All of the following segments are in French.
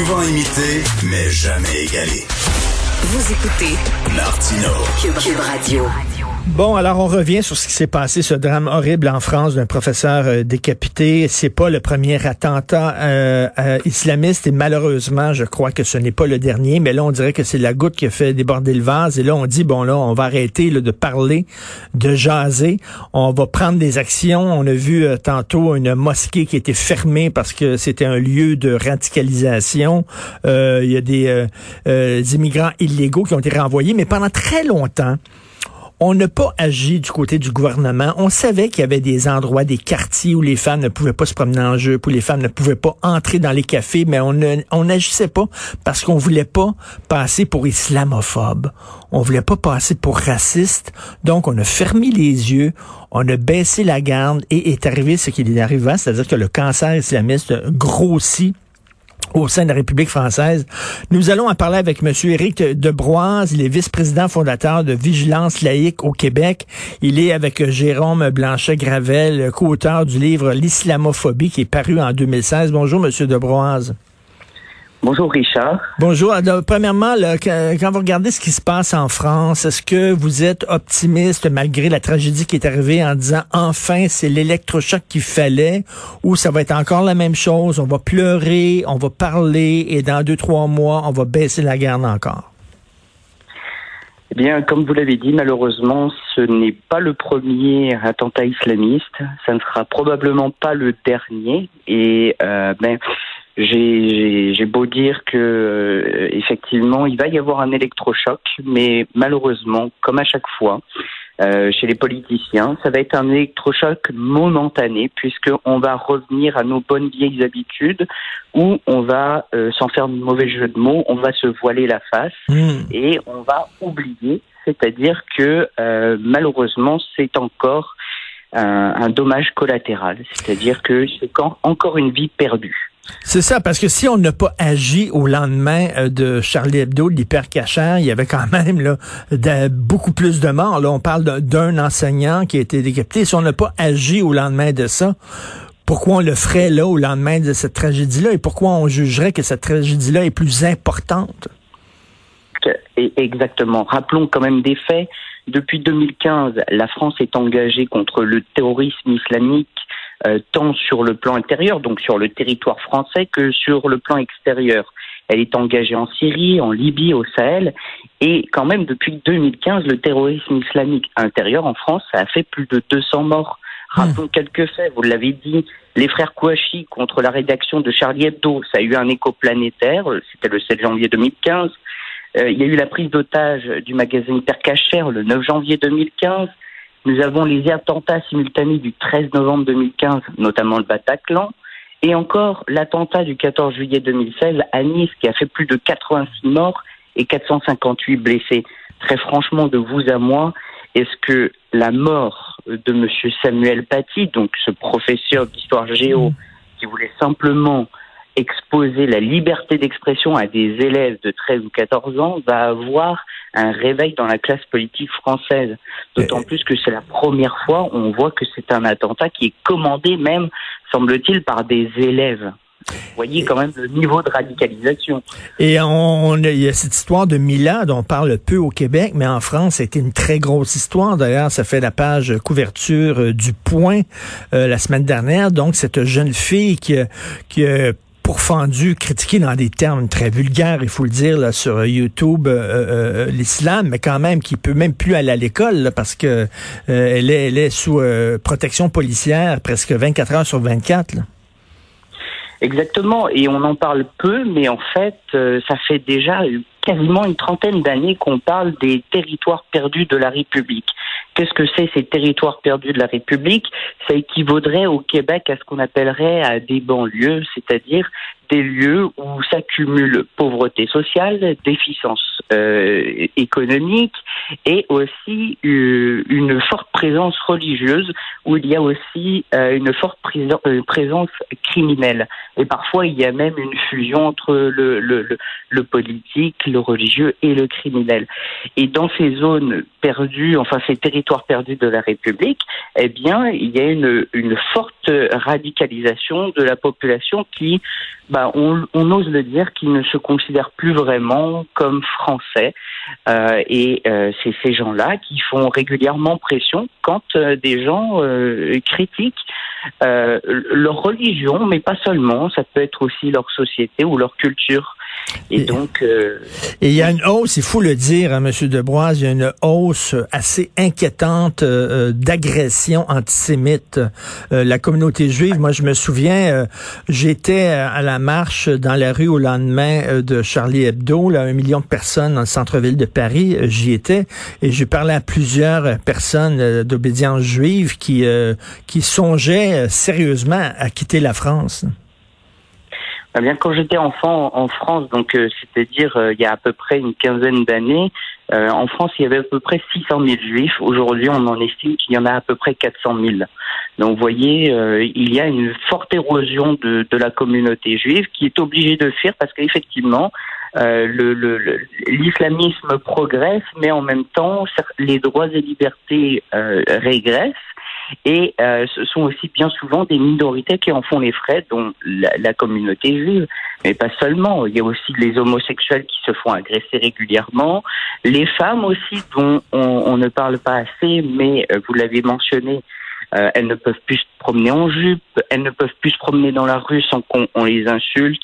Souvent imité, mais jamais égalé. Vous écoutez Martino. Cube, Cube Radio. Bon, alors on revient sur ce qui s'est passé, ce drame horrible en France d'un professeur euh, décapité. C'est pas le premier attentat euh, euh, islamiste et malheureusement, je crois que ce n'est pas le dernier. Mais là, on dirait que c'est la goutte qui a fait déborder le vase. Et là, on dit bon là, on va arrêter là, de parler, de jaser. On va prendre des actions. On a vu tantôt une mosquée qui été fermée parce que c'était un lieu de radicalisation. Il y a des immigrants illégaux qui ont été renvoyés, mais pendant très longtemps on n'a pas agi du côté du gouvernement. On savait qu'il y avait des endroits, des quartiers où les femmes ne pouvaient pas se promener en jeu, où les femmes ne pouvaient pas entrer dans les cafés, mais on n'agissait pas parce qu'on voulait pas passer pour islamophobe. On voulait pas passer pour raciste. Donc, on a fermé les yeux, on a baissé la garde et est arrivé ce qu'il est arrivé, c'est-à-dire que le cancer islamiste grossit au sein de la République française. Nous allons en parler avec M. Éric Debroise. Il est vice-président fondateur de Vigilance laïque au Québec. Il est avec Jérôme Blanchet-Gravel, co-auteur du livre L'islamophobie qui est paru en 2016. Bonjour, M. Debroise. Bonjour Richard. Bonjour. Alors, premièrement, là, quand vous regardez ce qui se passe en France, est-ce que vous êtes optimiste malgré la tragédie qui est arrivée en disant enfin c'est l'électrochoc qu'il fallait ou ça va être encore la même chose, on va pleurer, on va parler et dans deux, trois mois, on va baisser la garde encore? Eh bien, comme vous l'avez dit, malheureusement, ce n'est pas le premier attentat islamiste. Ça ne sera probablement pas le dernier. Et euh, ben, j'ai beau dire que euh, effectivement il va y avoir un électrochoc, mais malheureusement, comme à chaque fois, euh, chez les politiciens, ça va être un électrochoc momentané puisque on va revenir à nos bonnes vieilles habitudes où on va, euh, sans faire de mauvais jeu de mots, on va se voiler la face Hmm. et on va oublier, c'est-à-dire que euh, malheureusement c'est encore un, un dommage collatéral, c'est-à-dire que c'est encore une vie perdue. C'est ça, parce que si on n'a pas agi au lendemain euh, de Charlie Hebdo, l'hypercachère, il y avait quand même là, beaucoup plus de morts. Là, on parle d'un- enseignant qui a été décapité. Si on n'a pas agi au lendemain de ça, pourquoi on le ferait là au lendemain de cette tragédie-là? Et pourquoi on jugerait que cette tragédie-là est plus importante? Exactement. Rappelons quand même des faits. Depuis 2015, la France est engagée contre le terrorisme islamique tant sur le plan intérieur, donc sur le territoire français, que sur le plan extérieur. Elle est engagée en Syrie, en Libye, au Sahel. Et quand même, depuis 2015, le terrorisme islamique intérieur en France, ça a fait plus de 200 morts. Rappelons quelques faits, vous l'avez dit, les frères Kouachi contre la rédaction de Charlie Hebdo, ça a eu un écho planétaire, c'était le 7 janvier 2015. Euh, il y a eu la prise d'otage du magasin Hypercacher le 9 janvier 2015. Nous avons les attentats simultanés du 13 novembre 2015, notamment le Bataclan. Et encore l'attentat du 14 juillet 2016 à Nice, qui a fait plus de 86 morts et 458 blessés. Très franchement, de vous à moi, est-ce que la mort de Monsieur Samuel Paty, donc ce professeur d'histoire géo, qui voulait simplement exposer la liberté d'expression à des élèves de 13 ou 14 ans va avoir un réveil dans la classe politique française. D'autant plus que c'est la première fois où on voit que c'est un attentat qui est commandé même, semble-t-il, par des élèves. Vous voyez quand même le niveau de radicalisation. Et on, on- il y a cette histoire de Mila dont on parle peu au Québec, mais en France, c'était une très grosse histoire. D'ailleurs, ça fait la page couverture euh, du Point euh, la semaine dernière. Donc, cette jeune fille qui, a- qui a pourfendu, critiqué dans des termes très vulgaires, il faut le dire, sur YouTube, euh, euh, l'islam, mais quand même qui peut même plus aller à l'école parce que euh, elle, est, sous euh, protection policière presque 24 heures sur 24. là. Exactement, et on en parle peu, mais en fait, euh, ça fait déjà quasiment une trentaine d'années qu'on parle des territoires perdus de la République. Qu'est-ce que c'est ces territoires perdus de la République? Ça équivaudrait au Québec à ce qu'on appellerait des banlieues, c'est-à-dire des lieux où s'accumule pauvreté sociale, déficience euh, économique et aussi euh, une forte présence religieuse où il y a aussi euh, une forte présence criminelle. Et parfois, il y a même une fusion entre le, politique, le religieux et le criminel. Et dans ces zones perdues, enfin ces territoires perdus de la République, eh bien, il y a une, une forte radicalisation de la population qui, bah, on, on ose le dire, qui ne se considère plus vraiment comme français. Euh, et euh, c'est ces gens-là qui font régulièrement pression quand euh, des gens critiquent leur religion, mais pas seulement. Ça peut être aussi leur société ou leur culture. Et, donc. Euh, et il y a une hausse, il faut le dire, hein, M. Debroise, il y a une hausse assez inquiétante euh, d'agressions antisémites. Euh, la communauté juive, moi, je me souviens, j'étais à la marche dans la rue au lendemain de Charlie Hebdo, là, un million de personnes dans le centre-ville de Paris. J'y étais et j'ai parlé à plusieurs personnes d'obédience juive qui, qui songeaient sérieusement à quitter la France. Eh bien, quand j'étais enfant en France, donc euh, c'est-à-dire euh, il y a à peu près une quinzaine d'années, euh, en France, il y avait à peu près 600 000 juifs. Aujourd'hui, on en estime qu'il y en a à peu près 400 000. Donc, vous voyez, il y a une forte érosion de, de, la communauté juive qui est obligée de fuir parce qu'effectivement, l'islamisme le, progresse, mais en même temps, les droits et libertés régressent. Et euh, ce sont aussi bien souvent des minorités qui en font les frais, dont la, la, communauté juive. Mais pas seulement. Il y a aussi les homosexuels qui se font agresser régulièrement, les femmes aussi dont on, on ne parle pas assez, mais euh, vous l'avez mentionné, euh, elles ne peuvent plus se promener en jupe, elles ne peuvent plus se promener dans la rue sans qu'on on les insulte,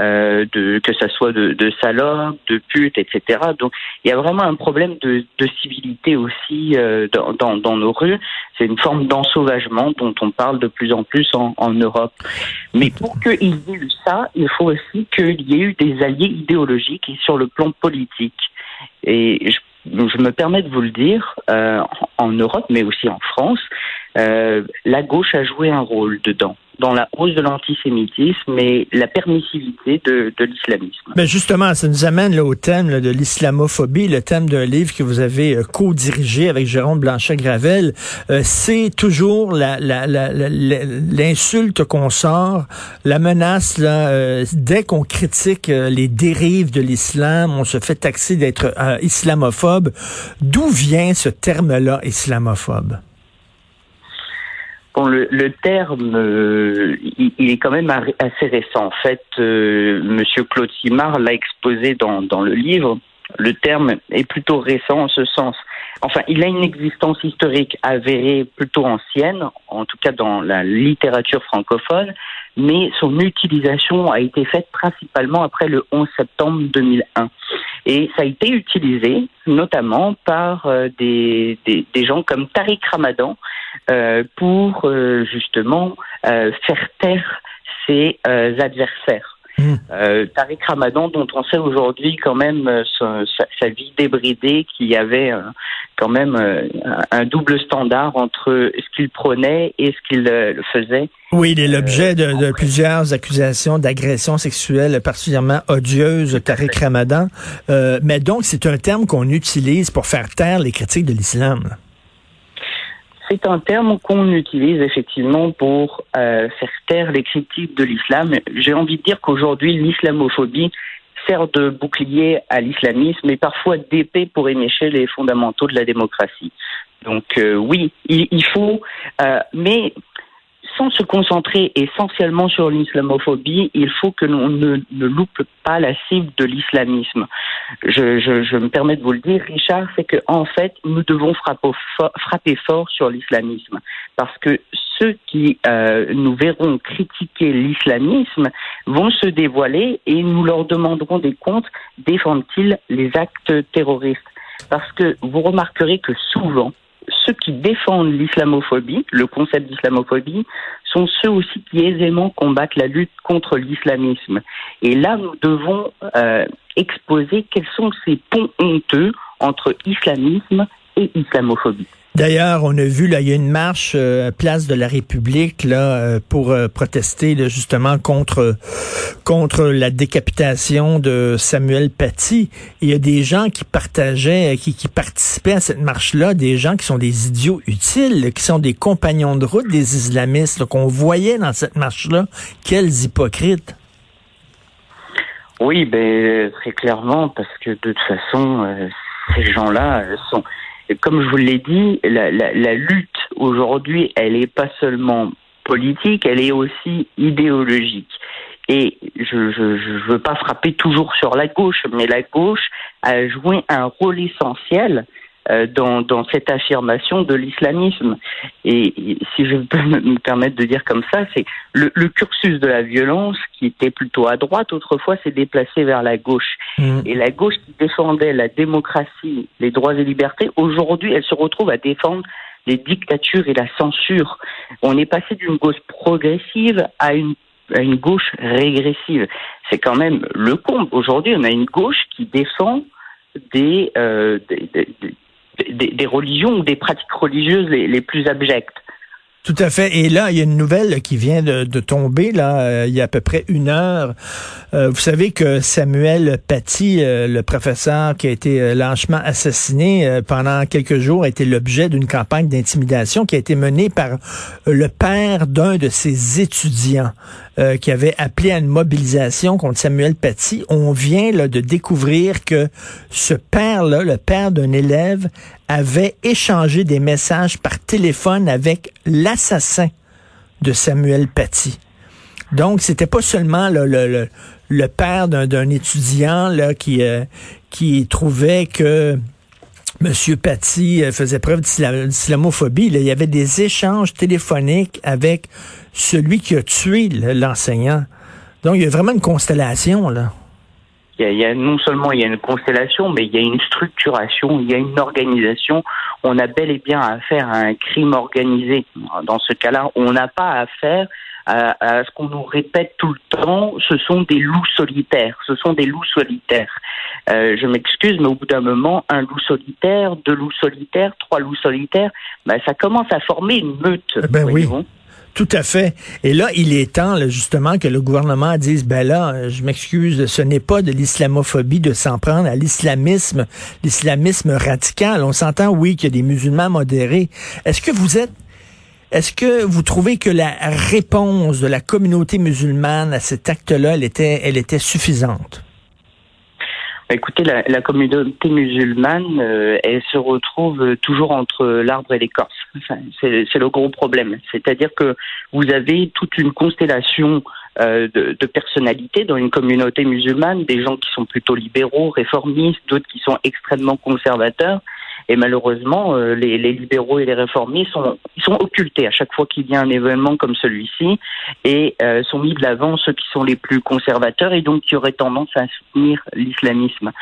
euh, de, que ça soit de, de salopes, de putes, etc. Donc il y a vraiment un problème de, de civilité aussi euh, dans, dans, dans, nos rues. C'est une forme d'ensauvagement dont on parle de plus en plus en, en Europe. Mais pour qu'il y ait eu ça, il faut aussi qu'il y ait eu des alliés idéologiques et sur le plan politique. Et je je me permets de vous le dire, euh, en Europe, mais aussi en France, euh, la gauche a joué un rôle dedans dans la hausse de l'antisémitisme et la permissivité de, de l'islamisme. Ben justement, ça nous amène là, au thème de l'islamophobie, le thème d'un livre que vous avez euh, co-dirigé avec Jérôme Blanchet-Gravel. Euh, c'est toujours l'insulte qu'on sort, la menace, là, euh, dès qu'on critique euh, les dérives de l'islam, on se fait taxer d'être euh, islamophobe. D'où vient ce terme-là, islamophobe? Bon, le, le terme, euh, il, est quand même assez récent. En fait, euh, Monsieur Claude Simard l'a exposé dans, dans le livre. Le terme est plutôt récent en ce sens. Enfin, il a une existence historique avérée plutôt ancienne, en tout cas dans la littérature francophone, mais son utilisation a été faite principalement après le 11 septembre 2001. Et ça a été utilisé notamment par euh, des, des, gens comme Tariq Ramadan euh, pour euh, justement faire taire ses adversaires. Mmh. Tariq Ramadan, dont on sait aujourd'hui quand même sa, sa, vie débridée, qui avait quand même un double standard entre ce qu'il prenait et ce qu'il faisait. Oui, il est l'objet de, de, plusieurs accusations d'agression sexuelle particulièrement odieuses, Tariq Ramadan. mais donc, c'est un terme qu'on utilise pour faire taire les critiques de l'islam c'est un terme qu'on utilise effectivement pour euh, faire taire les critiques de l'islam. J'ai envie de dire qu'aujourd'hui, l'islamophobie sert de bouclier à l'islamisme et parfois d'épée pour émécher les fondamentaux de la démocratie. Donc euh, oui, il, faut, euh, mais sans se concentrer essentiellement sur l'islamophobie, il faut que l'on ne, loupe pas la cible de l'islamisme. Je, je, je, me permets de vous le dire, Richard, c'est que en fait, nous devons frapper fort, frapper fort sur l'islamisme, parce que ceux qui euh, nous verront critiquer l'islamisme vont se dévoiler et nous leur demanderons des comptes. Défendent-ils les actes terroristes? Parce que vous remarquerez que souvent, ceux qui défendent l'islamophobie, le concept d'islamophobie, sont ceux aussi qui aisément combattent la lutte contre l'islamisme. Et là, nous devons euh, exposer quels sont ces ponts honteux entre islamisme et islamophobie. D'ailleurs, on a vu là, il y a une marche euh, place de la République là euh, pour euh, protester justement contre contre la décapitation de Samuel Paty. Il y a des gens qui partageaient, qui, qui participaient à cette marche-là, des gens qui sont des idiots utiles, qui sont des compagnons de route des islamistes qu'on voyait dans cette marche-là. Quels hypocrites. Oui, ben très clairement, parce que de toute façon, ces gens-là sont comme je vous l'ai dit, la, lutte aujourd'hui, elle n'est pas seulement politique, elle est aussi idéologique. Et je ne veux pas frapper toujours sur la gauche, mais la gauche a joué un rôle essentiel dans, dans, cette affirmation de l'islamisme. Et, si je peux me permettre de dire comme ça, c'est le, le, cursus de la violence qui était plutôt à droite autrefois s'est déplacé vers la gauche. Mmh. Et la gauche qui défendait la démocratie, les droits et libertés, aujourd'hui, elle se retrouve à défendre les dictatures et la censure. On est passé d'une gauche progressive à une à une gauche régressive. C'est quand même le comble. Aujourd'hui, on a une gauche qui défend des, euh, des, des, des, religions ou des pratiques religieuses les, plus abjectes. Tout à fait. Et là, il y a une nouvelle qui vient de, tomber, là, euh, il y a à peu près une heure. Euh, vous savez que Samuel Paty, euh, le professeur qui a été lâchement assassiné pendant quelques jours, a été l'objet d'une campagne d'intimidation qui a été menée par le père d'un de ses étudiants. Euh, qui avait appelé à une mobilisation contre Samuel Paty. On vient là, de découvrir que ce père-là, le père d'un élève, avait échangé des messages par téléphone avec l'assassin de Samuel Paty. Donc, c'était pas seulement le, le, le, père d'un étudiant là, qui, euh, qui trouvait que M. Paty euh, faisait preuve d'islamophobie. Il y avait des échanges téléphoniques avec celui qui a tué l'enseignant. Donc, il y a vraiment une constellation, là. Il y, a, non seulement il y a une constellation, mais il y a une structuration, il y a une organisation. On a bel et bien affaire à un crime organisé. Dans ce cas-là, on n'a pas affaire à, à ce qu'on nous répète tout le temps, ce sont des loups solitaires. Ce sont des loups solitaires. Euh, je m'excuse, mais au bout d'un moment, un loup solitaire, deux loups solitaires, trois loups solitaires, ben, ça commence à former une meute. Eh ben oui. Tout à fait. Et là, il est temps, justement, que le gouvernement dise, ben là, je m'excuse, ce n'est pas de l'islamophobie de s'en prendre à l'islamisme, l'islamisme radical. On s'entend, oui, qu'il y a des musulmans modérés. Est-ce que vous êtes est-ce que vous trouvez que la réponse de la communauté musulmane à cet acte-là, elle était, elle était suffisante? Écoutez, la, communauté musulmane, euh, elle se retrouve toujours entre l'arbre et l'écorce. C'est le gros problème. C'est-à-dire que vous avez toute une constellation euh, de, personnalités dans une communauté musulmane, des gens qui sont plutôt libéraux, réformistes, d'autres qui sont extrêmement conservateurs. Et malheureusement, euh, les, libéraux et les réformistes sont, sont occultés à chaque fois qu'il y a un événement comme celui-ci et euh, sont mis de l'avant ceux qui sont les plus conservateurs et donc qui auraient tendance à soutenir l'islamisme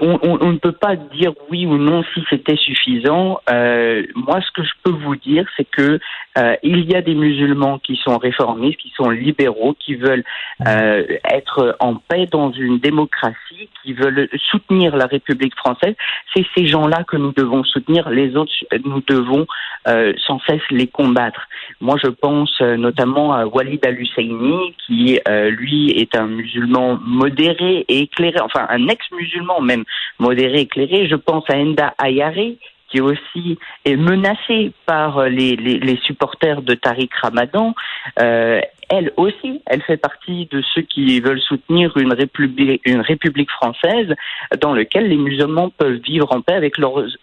on, on, on, ne peut pas dire oui ou non si c'était suffisant. Euh, moi, ce que je peux vous dire, c'est que euh, il y a des musulmans qui sont réformistes, qui sont libéraux, qui veulent euh, être en paix dans une démocratie, qui veulent soutenir la République française. C'est ces gens-là que nous devons soutenir. Les autres, nous devons sans cesse les combattre. Moi, je pense notamment à Walid al-Husseini, qui lui est un musulman modéré et éclairé, enfin un ex-musulman même modéré et éclairé. Je pense à Enda Ayari, qui aussi est menacée par les, les, supporters de Tariq Ramadan. Euh, elle aussi, elle fait partie de ceux qui veulent soutenir une république, française dans laquelle les musulmans peuvent vivre en paix avec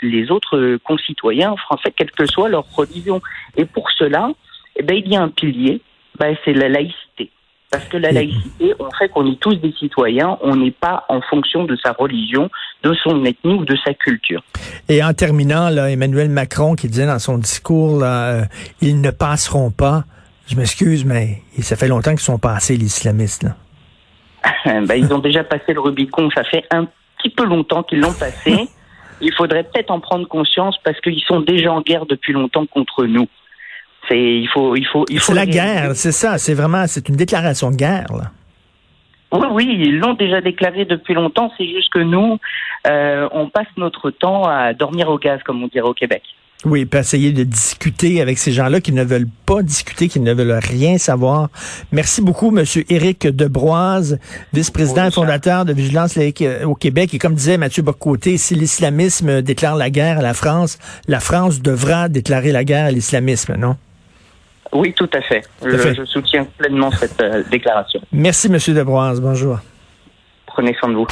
les autres concitoyens français, quelle que soit leur religion. Et pour cela, eh ben, il y a un pilier, ben, c'est la laïcité. Parce que la laïcité, on fait qu'on est tous des citoyens, on n'est pas en fonction de sa religion, de son ethnie ou de sa culture. Et en terminant, là, Emmanuel Macron qui disait dans son discours, là, euh, ils ne passeront pas. Je m'excuse, mais ça fait longtemps qu'ils sont passés, les islamistes. Là. ben, ils ont déjà passé le Rubicon, ça fait un petit peu longtemps qu'ils l'ont passé. Il faudrait peut-être en prendre conscience parce qu'ils sont déjà en guerre depuis longtemps contre nous. C'est il faut il faut il faut. C'est la guerre, c'est ça. C'est vraiment c'est une déclaration de guerre. Là. Oui, oui, ils l'ont déjà déclaré depuis longtemps. C'est juste que nous, euh, on passe notre temps à dormir au gaz, comme on dirait au Québec. Oui, puis essayer de discuter avec ces gens-là qui ne veulent pas discuter, qui ne veulent rien savoir. Merci beaucoup, Monsieur Éric Debroise, vice-président et fondateur de Vigilance laïque euh, au Québec. Et comme disait Mathieu Bocoté, si l'islamisme déclare la guerre à la France, la France devra déclarer la guerre à l'islamisme, non? Oui, tout à fait. à je, fait. je soutiens pleinement cette euh, déclaration. Merci, Monsieur Debroise. Bonjour. Prenez soin de vous.